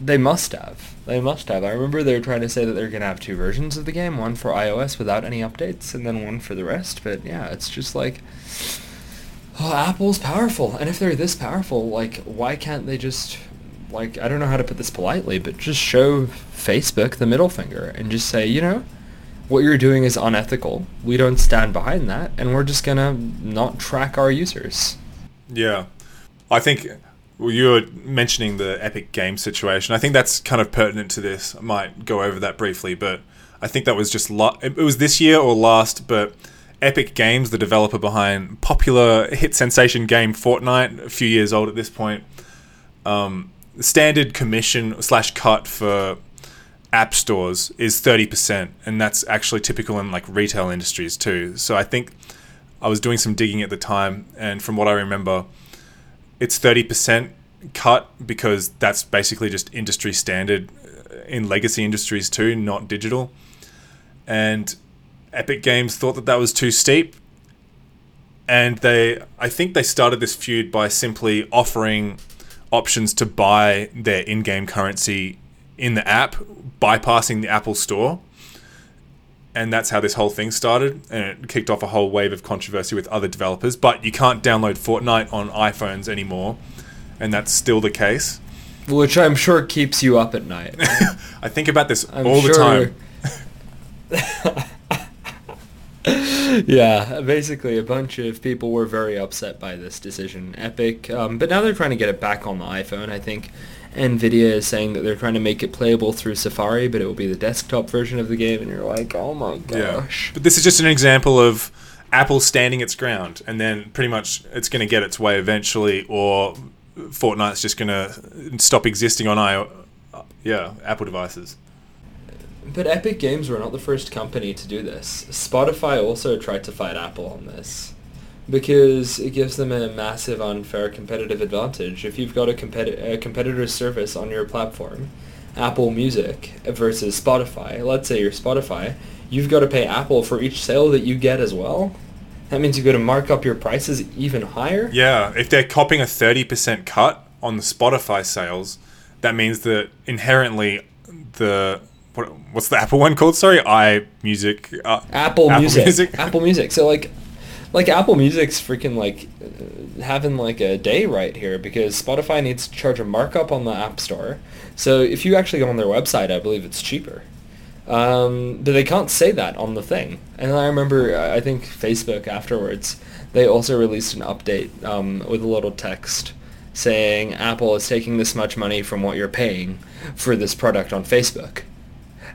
[SPEAKER 1] They must have. They must have. I remember they were trying to say that they're going to have two versions of the game, one for iOS without any updates, and then one for the rest. But yeah, it's just like, oh, Apple's powerful, and if they're this powerful, like, why can't they just, like, I don't know how to put this politely, but just show Facebook the middle finger and just say, you know, what you're doing is unethical. We don't stand behind that, and we're just gonna not track our users.
[SPEAKER 2] Yeah. I think well, you were mentioning the Epic Game situation. I think that's kind of pertinent to this. I might go over that briefly, but I think that was just it was this year or last, but Epic Games, the developer behind popular hit sensation game Fortnite, a few years old at this point, um, standard commission slash cut for app stores is 30% and that's actually typical in like retail industries too so i think i was doing some digging at the time and from what i remember it's 30% cut because that's basically just industry standard uh, in legacy industries too not digital. And epic games thought that that was too steep. And they i think they started this feud by simply offering options to buy their in-game currency in the app bypassing the apple store and that's how this whole thing started and it kicked off a whole wave of controversy with other developers but you can't download fortnite on iphones anymore and that's still the case
[SPEAKER 1] Which I'm sure keeps you up at night.
[SPEAKER 2] i think about this
[SPEAKER 1] I'm
[SPEAKER 2] all the time
[SPEAKER 1] yeah, basically a bunch of people were very upset by this decision. Epic, um, but now they're trying to get it back on the iPhone. I think Nvidia is saying that they're trying to make it playable through Safari, but it will be the desktop version of the game, and you're like, oh my gosh.
[SPEAKER 2] But this is just an example of Apple standing its ground, and then pretty much it's going to get its way eventually, or Fortnite's just going to stop existing on i, yeah, Apple devices.
[SPEAKER 1] But Epic Games were not the first company to do this. Spotify also tried to fight Apple on this because it gives them a massive unfair competitive advantage. If you've got a, competi- a competitor's service on your platform, Apple Music versus Spotify, let's say you're Spotify, you've got to pay Apple for each sale that you get as well. That means you've got to mark up your prices even higher.
[SPEAKER 2] Yeah, if they're copying a 30% cut on the Spotify sales, that means that inherently the what, what's the Apple one called? Sorry, iMusic. Uh,
[SPEAKER 1] Apple, Music.
[SPEAKER 2] Music.
[SPEAKER 1] Apple Music. So like, like Apple Music's freaking like having like a day right here because Spotify needs to charge a markup on the App Store. So if you actually go on their website, I believe it's cheaper. Um, but they can't say that on the thing. And I remember, uh, I think Facebook afterwards, they also released an update um, with a little text saying Apple is taking this much money from what you're paying for this product on Facebook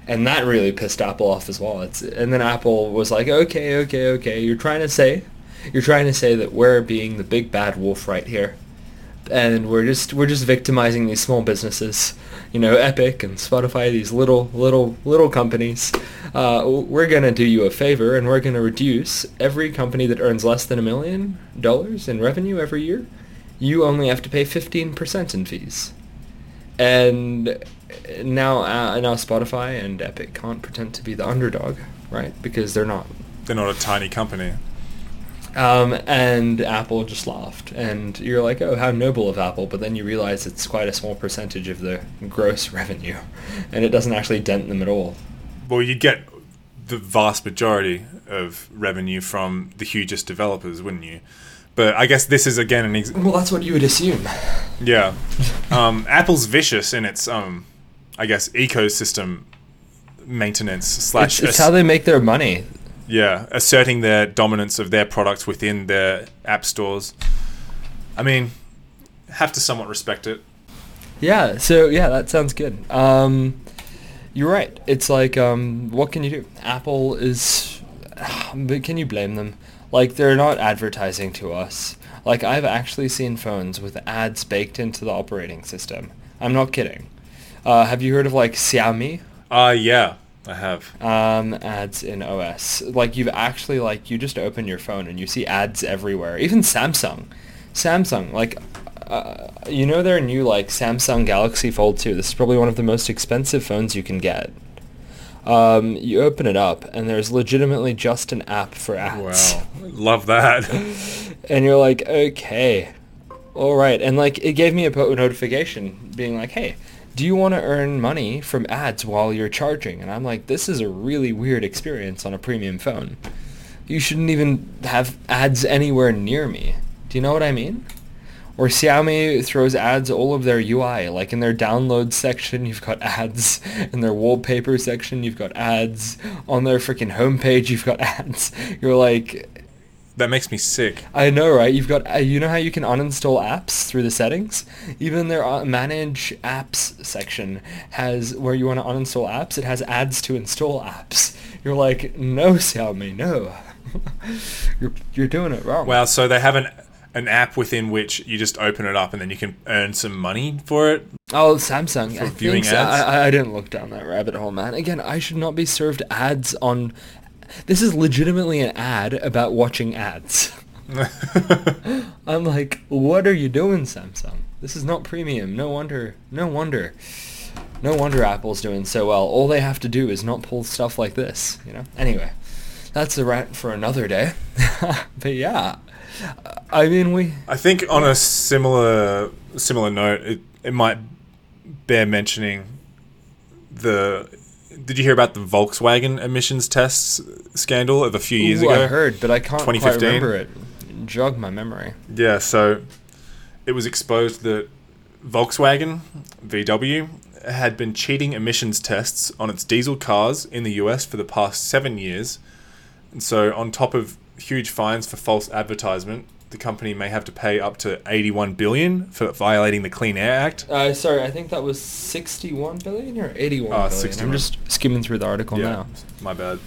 [SPEAKER 1] and that really pissed Apple off as well. It's and then Apple was like, okay, okay, okay, you're trying to say, you're trying to say that we're being the big bad wolf right here, and we're just we're just victimizing these small businesses, you know, Epic and Spotify, these little little little companies. Uh, we're gonna do you a favor, and we're gonna reduce every company that earns less than a million dollars in revenue every year. You only have to pay fifteen percent in fees. and now uh, now Spotify and Epic can't pretend to be the underdog, right? Because they're not.
[SPEAKER 2] They're not a tiny company.
[SPEAKER 1] Um, and Apple just laughed, and you're like, "Oh, how noble of Apple!" But then you realize it's quite a small percentage of the gross revenue, and it doesn't actually dent them at all.
[SPEAKER 2] Well, you get the vast majority of revenue from the hugest developers, wouldn't you? But I guess this is again an ex-
[SPEAKER 1] Well, that's what you would assume.
[SPEAKER 2] yeah. Um, Apple's vicious in its um, I guess ecosystem maintenance slash
[SPEAKER 1] It's, it's how they make their money.
[SPEAKER 2] yeah asserting their dominance of their products within their app stores. I mean, have to somewhat respect it.
[SPEAKER 1] Yeah. So yeah, that sounds good. Um, you're right. It's like, um, what can you do? Apple is, but can you blame them? Like they're not advertising to us. Like I've actually seen phones with ads baked into the operating system. I'm not kidding. Uh, have you heard of like Xiaomi?
[SPEAKER 2] Uh yeah, I have.
[SPEAKER 1] um, ads in OS. Like you've actually like you just open your phone and you see ads everywhere. Even Samsung, Samsung like. Uh, you know their new like Samsung Galaxy Fold 2. This is probably one of the most expensive phones you can get. Um, you open it up and there's legitimately just an app for ads.
[SPEAKER 2] Wow, love that.
[SPEAKER 1] and you're like, okay, all right. And like, it gave me a po- notification being like, hey, do you want to earn money from ads while you're charging? And I'm like, this is a really weird experience on a premium phone. You shouldn't even have ads anywhere near me. Do you know what I mean? Or Xiaomi throws ads all of their UI. Like in their download section, you've got ads. In their wallpaper section, you've got ads. On their freaking homepage, you've got ads. You're like,
[SPEAKER 2] that makes me sick.
[SPEAKER 1] I know, right? You've got, uh, you know how you can uninstall apps through the settings? Even their uh, manage apps section has where you want to uninstall apps. It has ads to install apps. You're like, no, Xiaomi, no. you're you're doing it wrong.
[SPEAKER 2] Wow, so they have an an app within which you just open it up and then you can earn some money for it.
[SPEAKER 1] Oh, Samsung.
[SPEAKER 2] For
[SPEAKER 1] I
[SPEAKER 2] viewing
[SPEAKER 1] so.
[SPEAKER 2] ads?
[SPEAKER 1] I, I didn't look down that rabbit hole, man. Again, I should not be served ads on. This is legitimately an ad about watching ads. I'm like, what are you doing, Samsung? This is not premium. No wonder. No wonder. No wonder Apple's doing so well. All they have to do is not pull stuff like this, you know? Anyway, that's a rant for another day. but yeah, I mean, we.
[SPEAKER 2] I think on a similar similar note, it, it might bear mentioning the. Did you hear about the Volkswagen emissions tests scandal of a few years
[SPEAKER 1] Ooh,
[SPEAKER 2] ago?
[SPEAKER 1] I heard, but I can't quite
[SPEAKER 2] 2015?
[SPEAKER 1] remember it. Jog my memory.
[SPEAKER 2] Yeah, so it was exposed that Volkswagen VW had been cheating emissions tests on its diesel cars in the US for the past seven years. And so, on top of huge fines for false advertisement, the company may have to pay up to 81 billion for violating the Clean Air Act.
[SPEAKER 1] Uh, sorry, I think that was 61 billion or 81
[SPEAKER 2] Ah,
[SPEAKER 1] billion.
[SPEAKER 2] 61.
[SPEAKER 1] I'm just skimming through the article
[SPEAKER 2] yeah,
[SPEAKER 1] now.
[SPEAKER 2] my bad.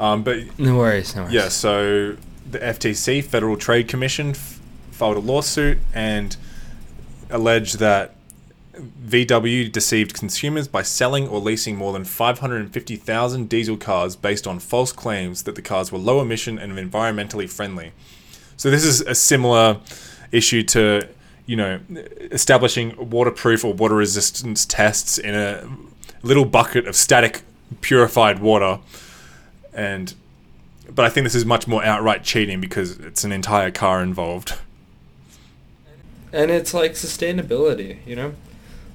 [SPEAKER 2] Um, but
[SPEAKER 1] No worries, no worries.
[SPEAKER 2] Yeah, so the FTC, Federal Trade Commission, f- filed a lawsuit and alleged that VW deceived consumers by selling or leasing more than 550,000 diesel cars based on false claims that the cars were low emission and environmentally friendly. So this is a similar issue to, you know, establishing waterproof or water resistance tests in a little bucket of static purified water and but I think this is much more outright cheating because it's an entire car involved.
[SPEAKER 1] and it's like sustainability, you know?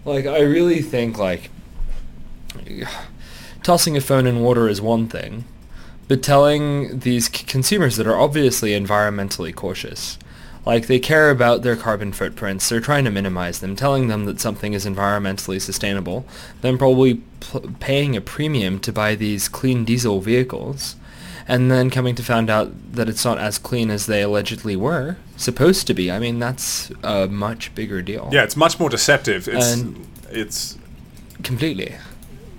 [SPEAKER 1] Like I really think like tossing a phone in water is one thing, but telling these c- consumers that are obviously environmentally cautious, like they care about their carbon footprints, they're trying to minimize them, telling them that something is environmentally sustainable, then probably paying a premium to buy these clean diesel vehicles and then coming to find out that it's not as clean as they allegedly were supposed to be. I mean, that's a much bigger deal.
[SPEAKER 2] Yeah, it's much more deceptive. It's
[SPEAKER 1] And-
[SPEAKER 2] it's
[SPEAKER 1] completely.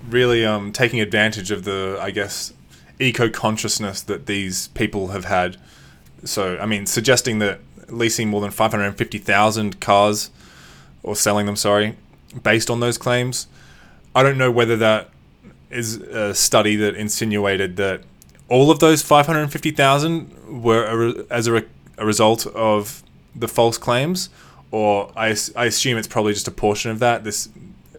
[SPEAKER 2] really um, taking advantage of the I guess eco consciousness that these people have had. So I mean, suggesting that leasing more than five hundred and fifty thousand cars or selling them, sorry, based on those claims. I don't know whether that is a study that insinuated that all of those 550,000 were a re- as a, re- a result of the false claims or I, I assume it's probably just a portion of that. This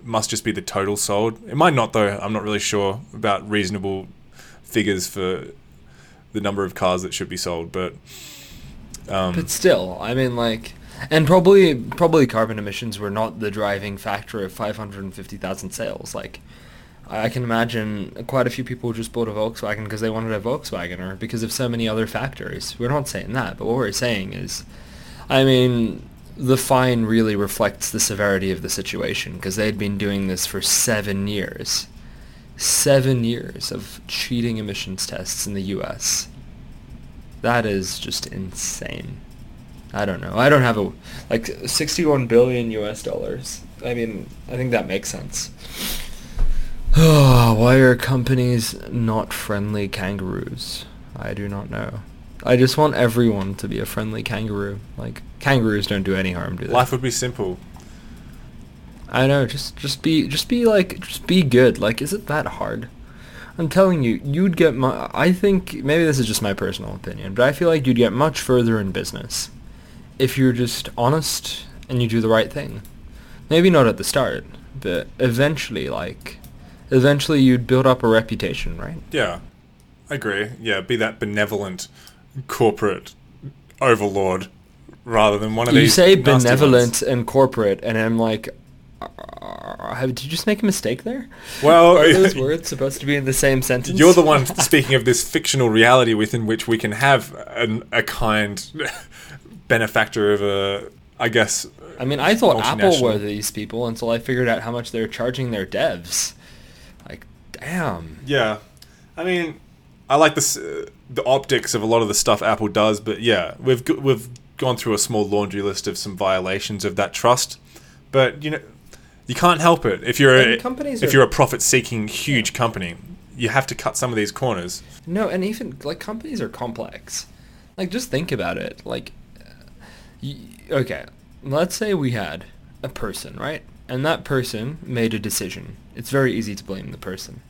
[SPEAKER 2] must just be the total sold. It might not though. I'm not really sure about reasonable figures for the number of cars that should be sold, but um,
[SPEAKER 1] But still, I mean, like, and probably probably carbon emissions were not the driving factor of 550,000 sales. Like, I can imagine quite a few people just bought a Volkswagen because they wanted a Volkswagen or because of so many other factors. We're not saying that, but what we're saying is, I mean, the fine really reflects the severity of the situation because they'd been doing this for seven years. Seven years of cheating emissions tests in the U.S. That is just insane. I don't know. I don't have a like 61 billion US dollars. I mean, I think that makes sense. Why are companies not friendly kangaroos? I do not know. I just want everyone to be a friendly kangaroo. Like kangaroos don't do any harm, do they?
[SPEAKER 2] life would be simple.
[SPEAKER 1] I know. Just just be just be like just be good. Like is it that hard? I'm telling you, you'd get mu- I think maybe this is just my personal opinion, but I feel like you'd get much further in business if you're just honest and you do the right thing. Maybe not at the start, but eventually like eventually you'd build up a reputation, right?
[SPEAKER 2] Yeah, I agree. Yeah, be that benevolent corporate overlord rather than one of
[SPEAKER 1] You
[SPEAKER 2] these.
[SPEAKER 1] You say
[SPEAKER 2] nasty ones.
[SPEAKER 1] benevolent and corporate and I'm like uh, did you just make a mistake there?
[SPEAKER 2] Well,
[SPEAKER 1] Are those words supposed to be in the same sentence?
[SPEAKER 2] You're the one speaking of this fictional reality within which we can have an, a kind benefactor of a, I guess.
[SPEAKER 1] I mean, I thought Apple were these people until I figured out how much they're charging their devs. Like, damn.
[SPEAKER 2] Yeah, I mean, I like this, uh, the optics of a lot of the stuff Apple does, but yeah, we've we've gone through a small laundry list of some violations of that trust, but you know, you can't help it if you're a,
[SPEAKER 1] And companies
[SPEAKER 2] if
[SPEAKER 1] are-
[SPEAKER 2] you're a profit-seeking huge company, you have to cut some of these corners.
[SPEAKER 1] No, and even like companies are complex. Like, just think about it. Like, uh, y- okay, let's say we had a person, right? And that person made a decision. It's very easy to blame the person.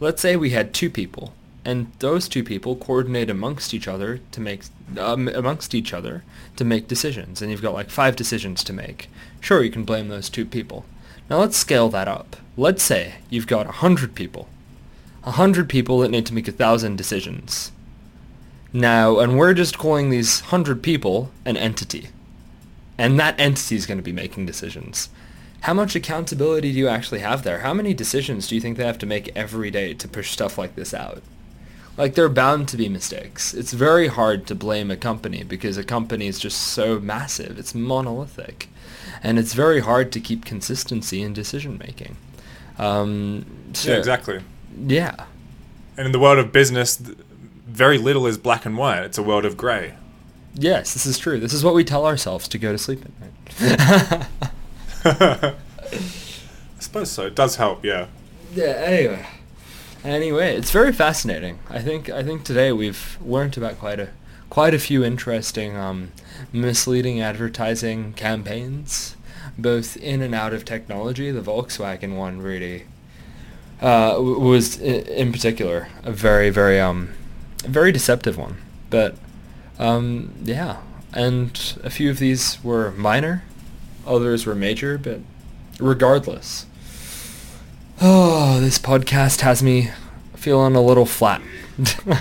[SPEAKER 1] Let's say we had two people, and those two people coordinate amongst each other to make um, amongst each other to make decisions, and you've got like five decisions to make. Sure, you can blame those two people. Now let's scale that up. Let's say you've got a hundred people, a hundred people that need to make a thousand decisions. Now, and we're just calling these hundred people an entity, and that entity is going to be making decisions. How much accountability do you actually have there? How many decisions do you think they have to make every day to push stuff like this out? Like, there are bound to be mistakes. It's very hard to blame a company because a company is just so massive. It's monolithic. And it's very hard to keep consistency in decision making. Um, so,
[SPEAKER 2] Yeah, exactly.
[SPEAKER 1] Yeah.
[SPEAKER 2] And in the world of business, very little is black and white. It's a world of grey.
[SPEAKER 1] Yes, this is true. This is what we tell ourselves to go to sleep at night.
[SPEAKER 2] I suppose so. It does help, yeah.
[SPEAKER 1] yeah, anyway. Anyway, it's very fascinating. I think I think today we've learned about quite a quite a few interesting um, misleading advertising campaigns, both in and out of technology. The Volkswagen one really uh, was in particular a very very um very deceptive one. But um, yeah, and a few of these were minor, others were major, but regardless. Oh, this podcast has me feeling a little flat.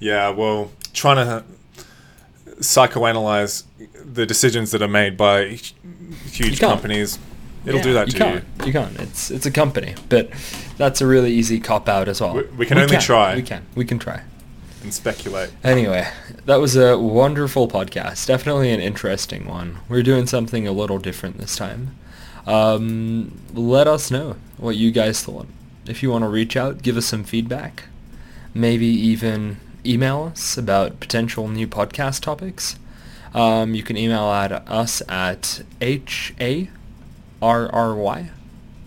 [SPEAKER 2] yeah, well, trying to psychoanalyze the decisions that are made by huge companies, it'll
[SPEAKER 1] Yeah,
[SPEAKER 2] do that
[SPEAKER 1] you
[SPEAKER 2] to
[SPEAKER 1] can't.
[SPEAKER 2] you.
[SPEAKER 1] You can't. It's it's a company, but that's a really easy cop out as well.
[SPEAKER 2] We- we can only try.
[SPEAKER 1] We can. We can try.
[SPEAKER 2] And speculate.
[SPEAKER 1] Anyway, that was a wonderful podcast. Definitely an interesting one. We're doing something a little different this time. Um, let us know what you guys thought. If you want to reach out, give us some feedback. Maybe even email us about potential new podcast topics. Um, you can email at us at h-a-r-r-y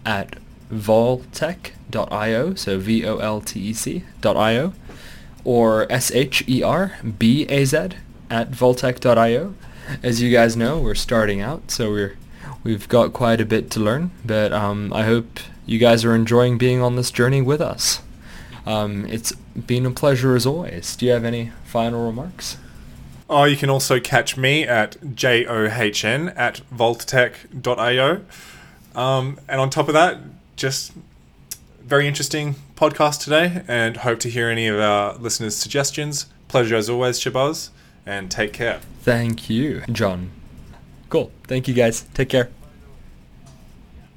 [SPEAKER 1] at voltec.io, so V-O-L-T-E-C dot I-O, or S-H-E-R-B-A-Z at voltec.io. As you guys know, we're starting out, so we're we've got quite a bit to learn, but um, I hope you guys are enjoying being on this journey with us. Um, it's been a pleasure as always. Do you have any final remarks?
[SPEAKER 2] Oh, you can also catch me at john at voltatech.io. Um, and on top of that, just very interesting podcast today, and hope to hear any of our listeners' suggestions. Pleasure as always, Sherbaz, and take care.
[SPEAKER 1] Thank you, John. Cool. Thank you, guys. Take care.